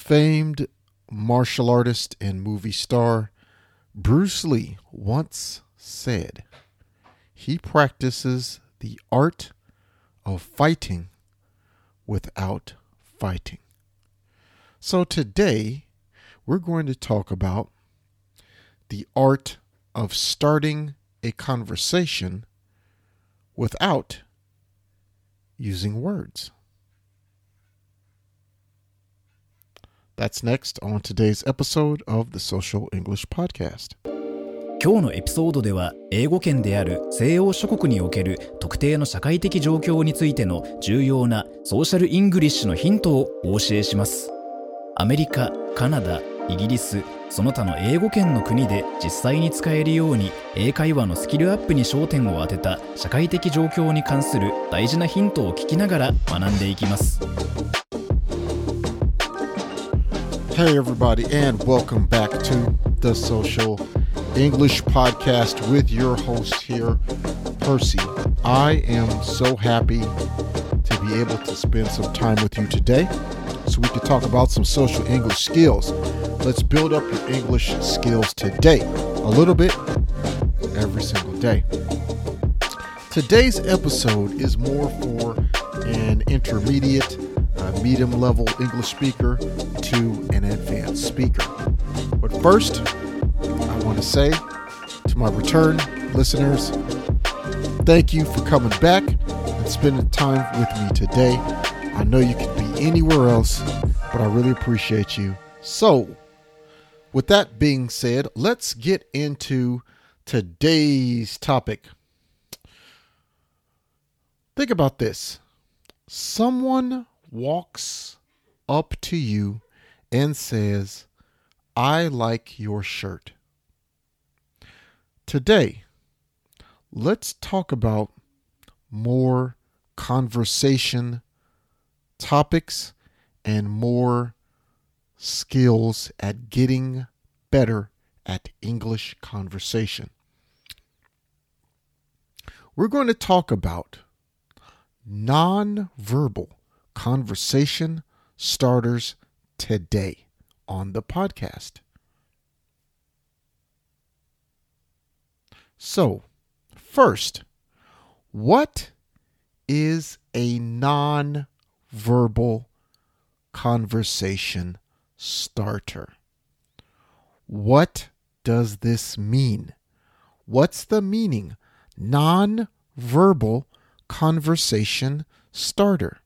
Famed martial artist and movie star Bruce Lee once said he practices the art of fighting without fighting. So today we're going to talk about the art of starting a conversation without using words. That's next on today's episode of the Social English Podcast. 今日のエピソードでは英語圏である西欧諸国における特定の社会的状況についての重要なソーシャルイングリッシュのヒントをお教えしますアメリカ、カナダ、イギリスその他の英語圏の国で実際に使えるように英会話のスキルアップに焦点を当てた社会的状況に関する大事なヒントを聞きながら学んでいきます Hey, everybody, and welcome back to the Social English Podcast with your host here, Percy. I am so happy to be able to spend some time with you today so we can talk about some social English skills. Let's build up your English skills today, a little bit every single day. Today's episode is more for an intermediate, uh, medium level English speaker to an advanced speaker. But first, I want to say to my return listeners, thank you for coming back and spending time with me today. I know you could be anywhere else, but I really appreciate you. So, with that being said, let's get into today's topic. Think about this someone walks up to you and says, I like your shirt. Today, let's talk about more conversation topics and more skills at getting better at English conversation. We're going to talk about non-verbal conversation starters today on the podcast. So, first, what is a non verbal conversation starter? What does this mean? What's the meaning? Non verbal conversation starter.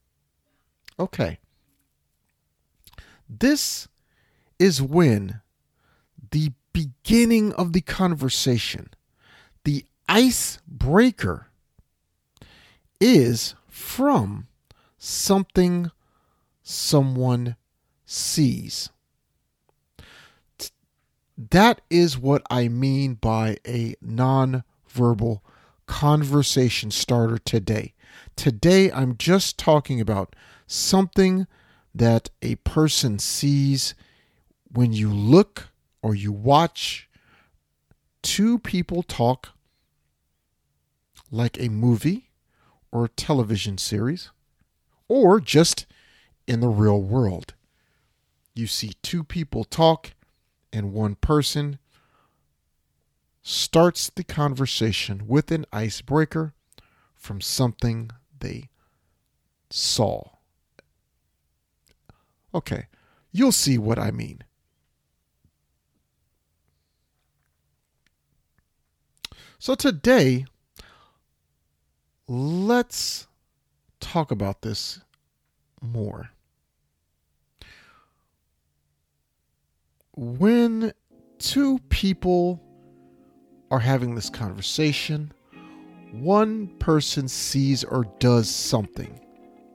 Okay. This is when the beginning of the conversation, the icebreaker, is from something someone sees. That is what I mean by a non-verbal conversation starter today. Today, I'm just talking about something that a person sees when you look or you watch two people talk like a movie or a television series or just in the real world. You see two people talk and one person starts the conversation with an icebreaker from something they saw. Okay, you'll see what I mean. So today, let's talk about this more. When two people are having this conversation, one person sees or does something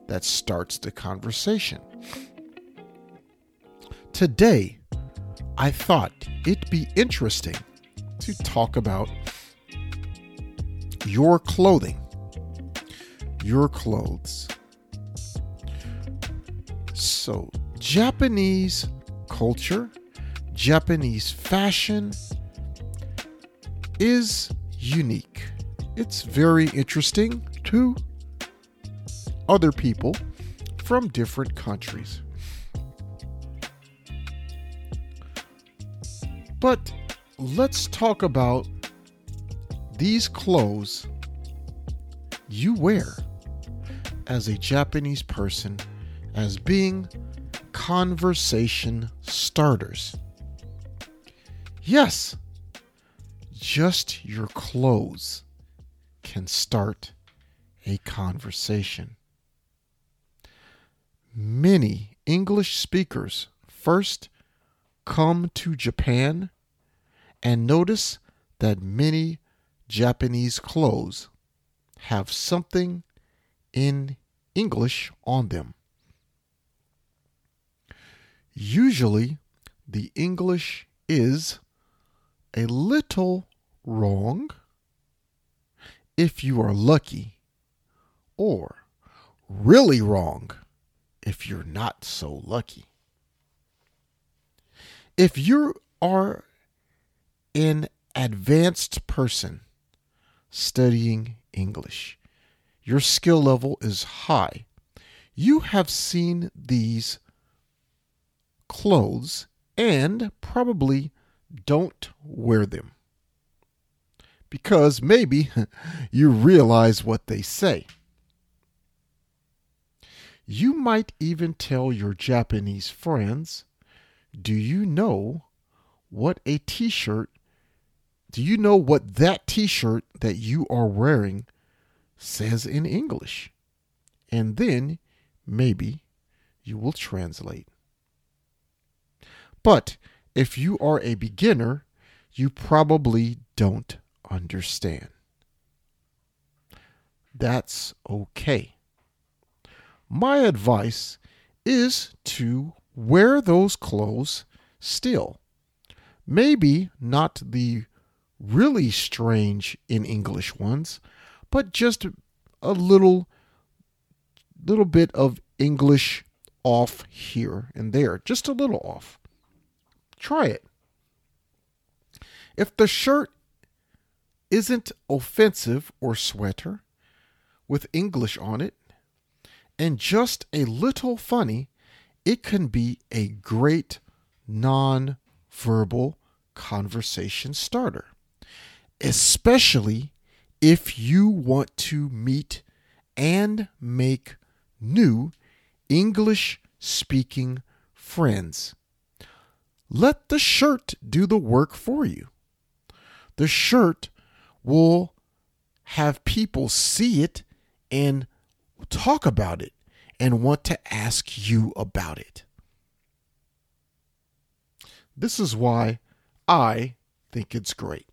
that starts the conversation. Today, I thought it'd be interesting to talk about your clothing, your clothes. So, Japanese culture, Japanese fashion is unique. It's very interesting to other people from different countries. But let's talk about these clothes you wear as a Japanese person as being conversation starters. Yes, just your clothes can start a conversation. Many English speakers first come to Japan and notice that many Japanese clothes have something in English on them. Usually, the English is a little wrong if you are lucky, or really wrong if you're not so lucky. If you are an advanced person studying English, your skill level is high. You have seen these clothes and probably don't wear them because maybe you realize what they say. You might even tell your Japanese friends, Do you know what a t shirt? Do you know what that t shirt that you are wearing says in English? And then maybe you will translate. But if you are a beginner, you probably don't understand. That's okay. My advice is to wear those clothes still. Maybe not the really strange in English ones, but just a little little bit of English off here and there, just a little off. Try it. If the shirt isn't offensive or sweater with English on it and just a little funny, it can be a great non verbal conversation starter, especially if you want to meet and make new English speaking friends. Let the shirt do the work for you. The shirt will have people see it and talk about it and want to ask you about it. This is why I think it's great.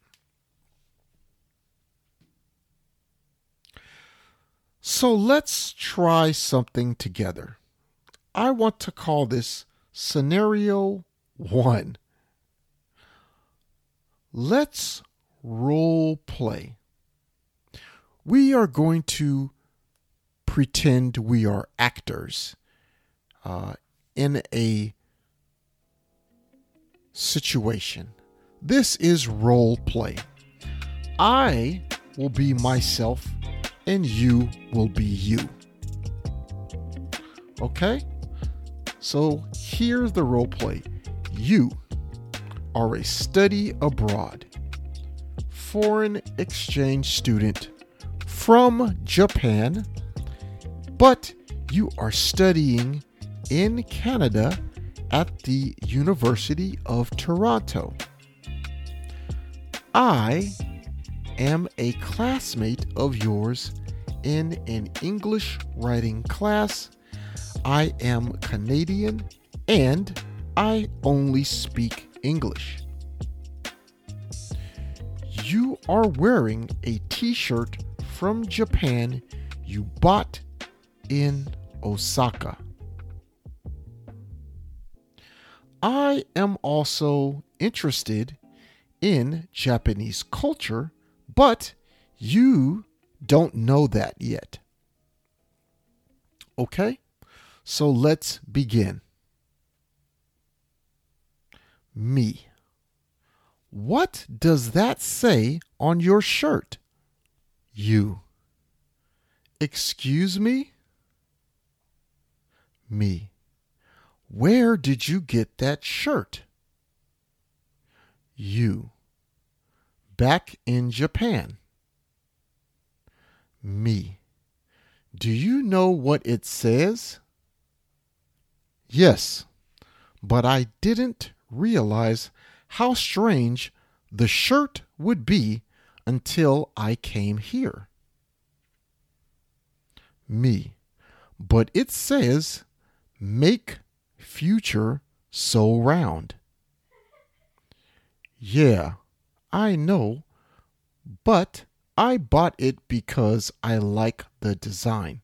So let's try something together. I want to call this scenario one. Let's role play. We are going to pretend we are actors uh, in a situation. This is role play. I will be myself and you will be you. Okay? So here's the role play you are a study abroad foreign exchange student from Japan, but you are studying in Canada at the University of Toronto. I am a classmate of yours in an English writing class. I am Canadian and I only speak English. Are wearing a t shirt from Japan you bought in Osaka. I am also interested in Japanese culture, but you don't know that yet. Okay, so let's begin me. What does that say on your shirt? You. Excuse me? Me. Where did you get that shirt? You. Back in Japan. Me. Do you know what it says? Yes, but I didn't realize how strange the shirt would be until I came here. Me. But it says, make future so round. Yeah, I know, but I bought it because I like the design.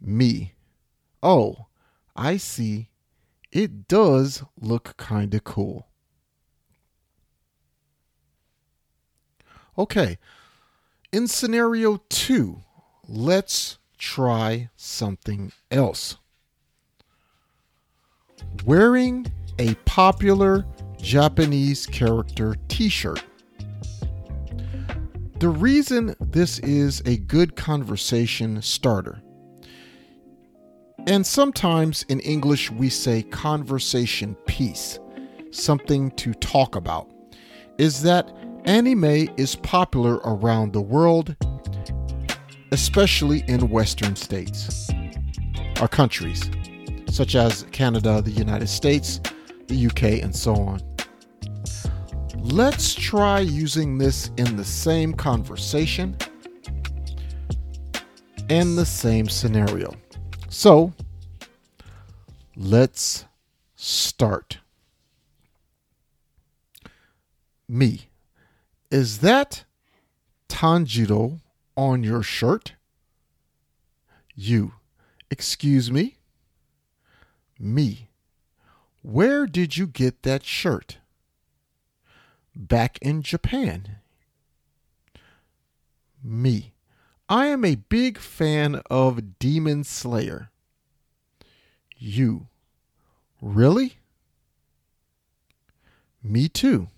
Me. Oh, I see. It does look kinda cool. Okay, in scenario two, let's try something else. Wearing a popular Japanese character t shirt. The reason this is a good conversation starter, and sometimes in English we say conversation piece, something to talk about, is that anime is popular around the world, especially in Western states or countries, such as Canada, the United States, the UK, and so on. Let's try using this in the same conversation and the same scenario. So, let's start. Me. Is that Tanjiro on your shirt? You. Excuse me? Me. Where did you get that shirt? Back in Japan. Me. I am a big fan of Demon Slayer. You. Really? Me too.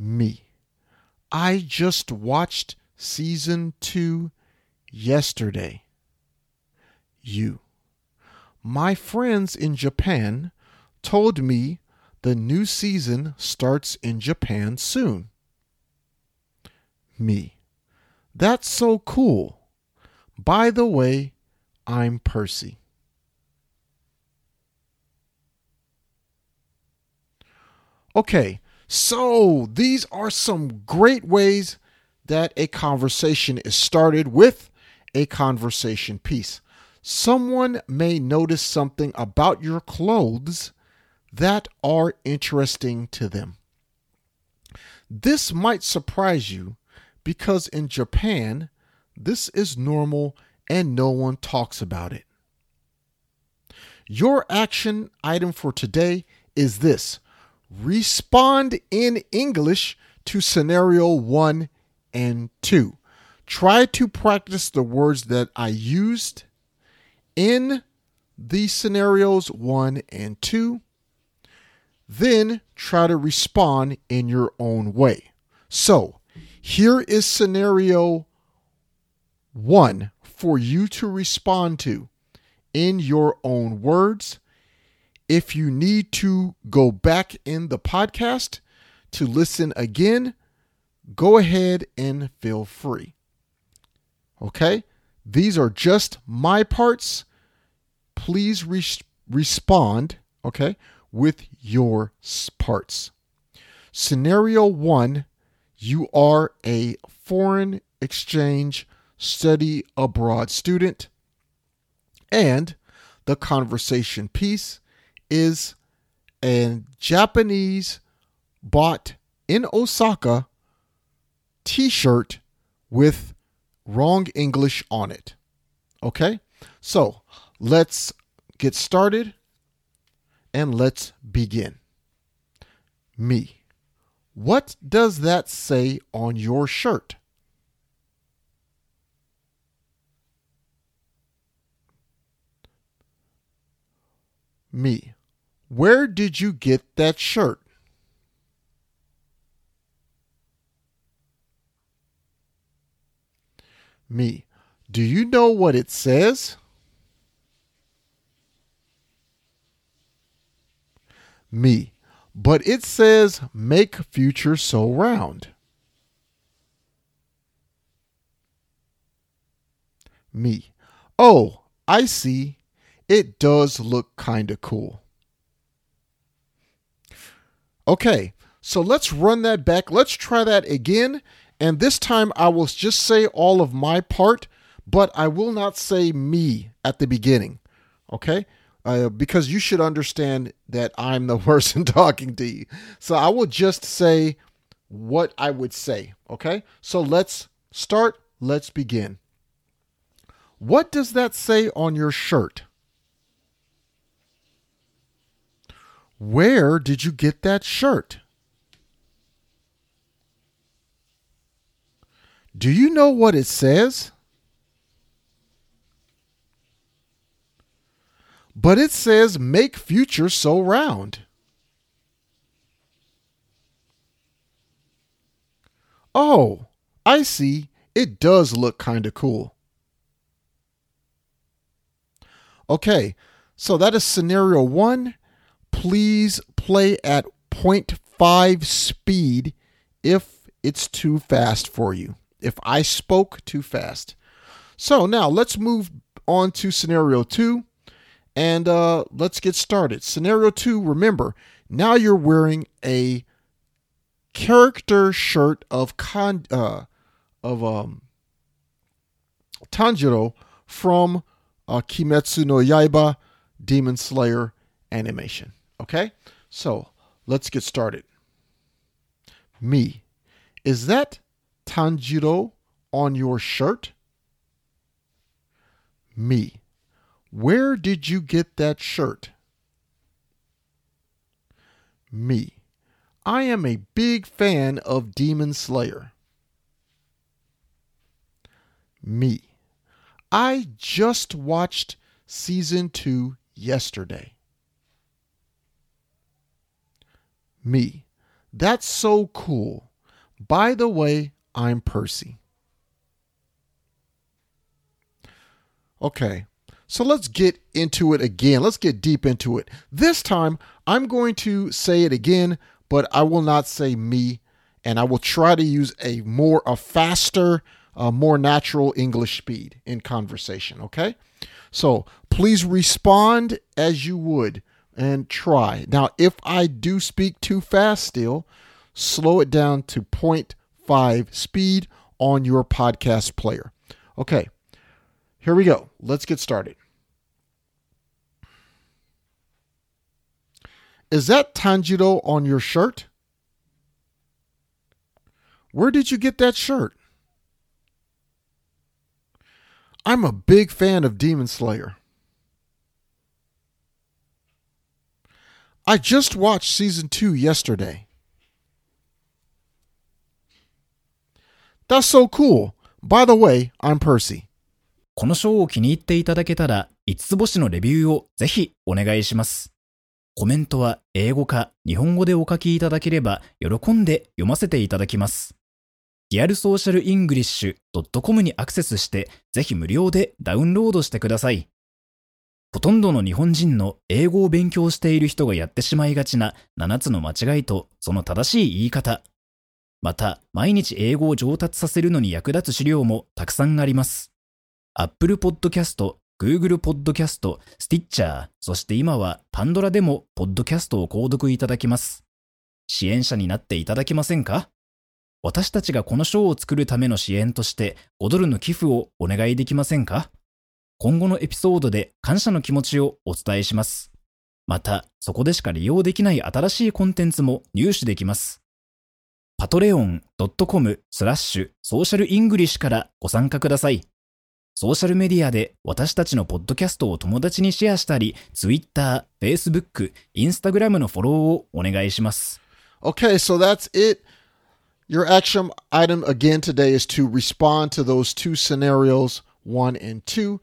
Me. I just watched season two yesterday. You. My friends in Japan told me the new season starts in Japan soon. Me. That's so cool. By the way, I'm Percy. Okay, so these are some great ways that a conversation is started with a conversation piece. Someone may notice something about your clothes that are interesting to them. This might surprise you because in Japan, this is normal and no one talks about it. Your action item for today is this respond in English to scenario one and two. Try to practice the words that I used in these scenarios one and two then try to respond in your own way. So, here is scenario one for you to respond to in your own words. If you need to go back in the podcast to listen again, go ahead and feel free. Okay? These are just my parts. Please re- respond, okay, with your parts. Scenario one you are a foreign exchange study abroad student, and the conversation piece is a Japanese bought in Osaka t shirt with wrong English on it. Okay? So let's get started and let's begin. Me. What does that say on your shirt? Me. Where did you get that shirt? Me. Do you know what it says? Me. but it says make future so round. Me. Oh, I see. It does look kind of cool. Okay, so let's run that back. Let's try that again. And this time I will just say all of my part, but I will not say me at the beginning. Okay? Uh, because you should understand that I'm the person talking to you. So I will just say what I would say. Okay? So let's start. Let's begin. What does that say on your shirt? Where did you get that shirt? Do you know what it says? But it says make future so round. Oh, I see. It does look kind of cool. Okay, so that is scenario one please play at 0.5 speed if it's too fast for you, if I spoke too fast. So now let's move on to scenario two and uh, let's get started. Scenario two, remember, now you're wearing a character shirt of con uh, of um Tanjiro from uh, Kimetsu no Yaiba Demon Slayer animation. Okay? So let's get started. Me. Is that Tanjiro on your shirt? Me. Where did you get that shirt? Me. I am a big fan of Demon Slayer. Me. I just watched season 2 yesterday me. That's so cool. By the way, I'm Percy. Okay, so let's get into it again. Let's get deep into it. This time, I'm going to say it again, but I will not say me, and I will try to use a more, a faster, uh, more natural English speed in conversation. Okay, so please respond as you would and try. Now, if I do speak too fast still, slow it down to 0.5 speed on your podcast player. Okay, here we go. Let's get started. Is that Tanjiro on your shirt? Where did you get that shirt? I'm a big fan of Demon Slayer. I just watched season two yesterday. That's so cool. By the way, I'm Percy. このショーを気に入っていただけたら、5つ星のレビューをぜひお願いします。コメントは英語か日本語でお書きいただければ喜んで読ませていただきます。リアルソーシャルイングリッシュ .com にアクセスしてぜひ無料でダウンロードしてください。ほとんどの日本人の英語を勉強している人がやってしまいがちな7つの間違いとその正しい言い方。また、毎日英語を上達させるのに役立つ資料もたくさんあります。Apple Podcast、Google Podcast、Stitcher、そして今は Pandora でも Podcast を購読いただきます。支援者になっていただけませんか？私たちがこの賞を作るための支援として5ドルの寄付をお願いできませんか？今後のエピソードで感謝の気持ちをお伝えします。また、そこでしか利用できない新しいコンテンツも入手できます。パトレオン .com スラッシュソーシャルイングリッシュからご参加ください。ソーシャルメディアで私たちのポッドキャストを友達にシェアしたり、Twitter、Facebook、Instagram のフォローをお願いします。Okay, so that's it. Your action item again today is to respond to those two scenarios, one and two.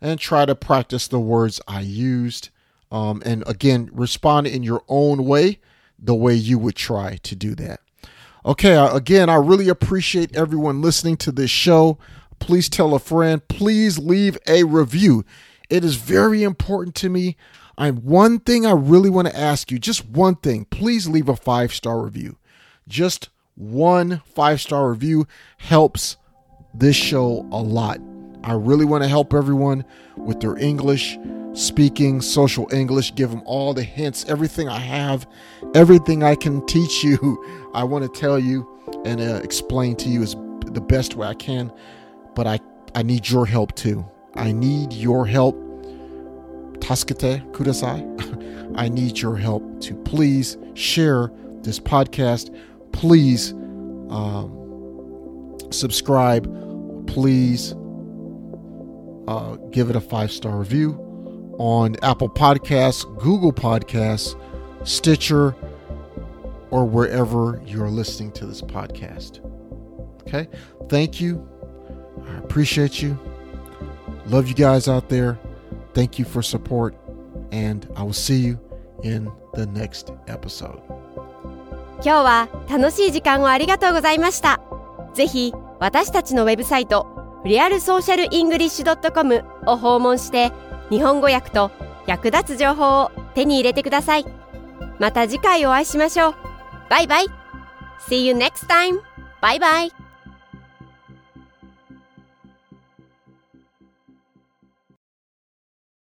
And try to practice the words I used. Um, and again, respond in your own way, the way you would try to do that. Okay, again, I really appreciate everyone listening to this show. Please tell a friend. Please leave a review. It is very important to me. I'm one thing I really want to ask you, just one thing. Please leave a five star review. Just one five star review helps this show a lot. I really want to help everyone with their English speaking, social English, give them all the hints, everything I have, everything I can teach you. I want to tell you and uh, explain to you as the best way I can, but I I need your help too. I need your help. Tasukete kudasai. I need your help to please share this podcast. Please um, subscribe. Please uh, give it a five star review on Apple Podcasts, Google Podcasts, Stitcher, or wherever you're listening to this podcast. Okay? Thank you. I appreciate you. Love you guys out there. Thank you for support. And I will see you in the next episode. 今日は楽しい時間をありがとうございました。ぜひ私たちのウェブサイト リアルソーシャルイングリッシュ .com を訪問して日本語訳と役立つ情報を手に入れてください。また次回お会いしましょう。バイバイ !See you next time! バイバイ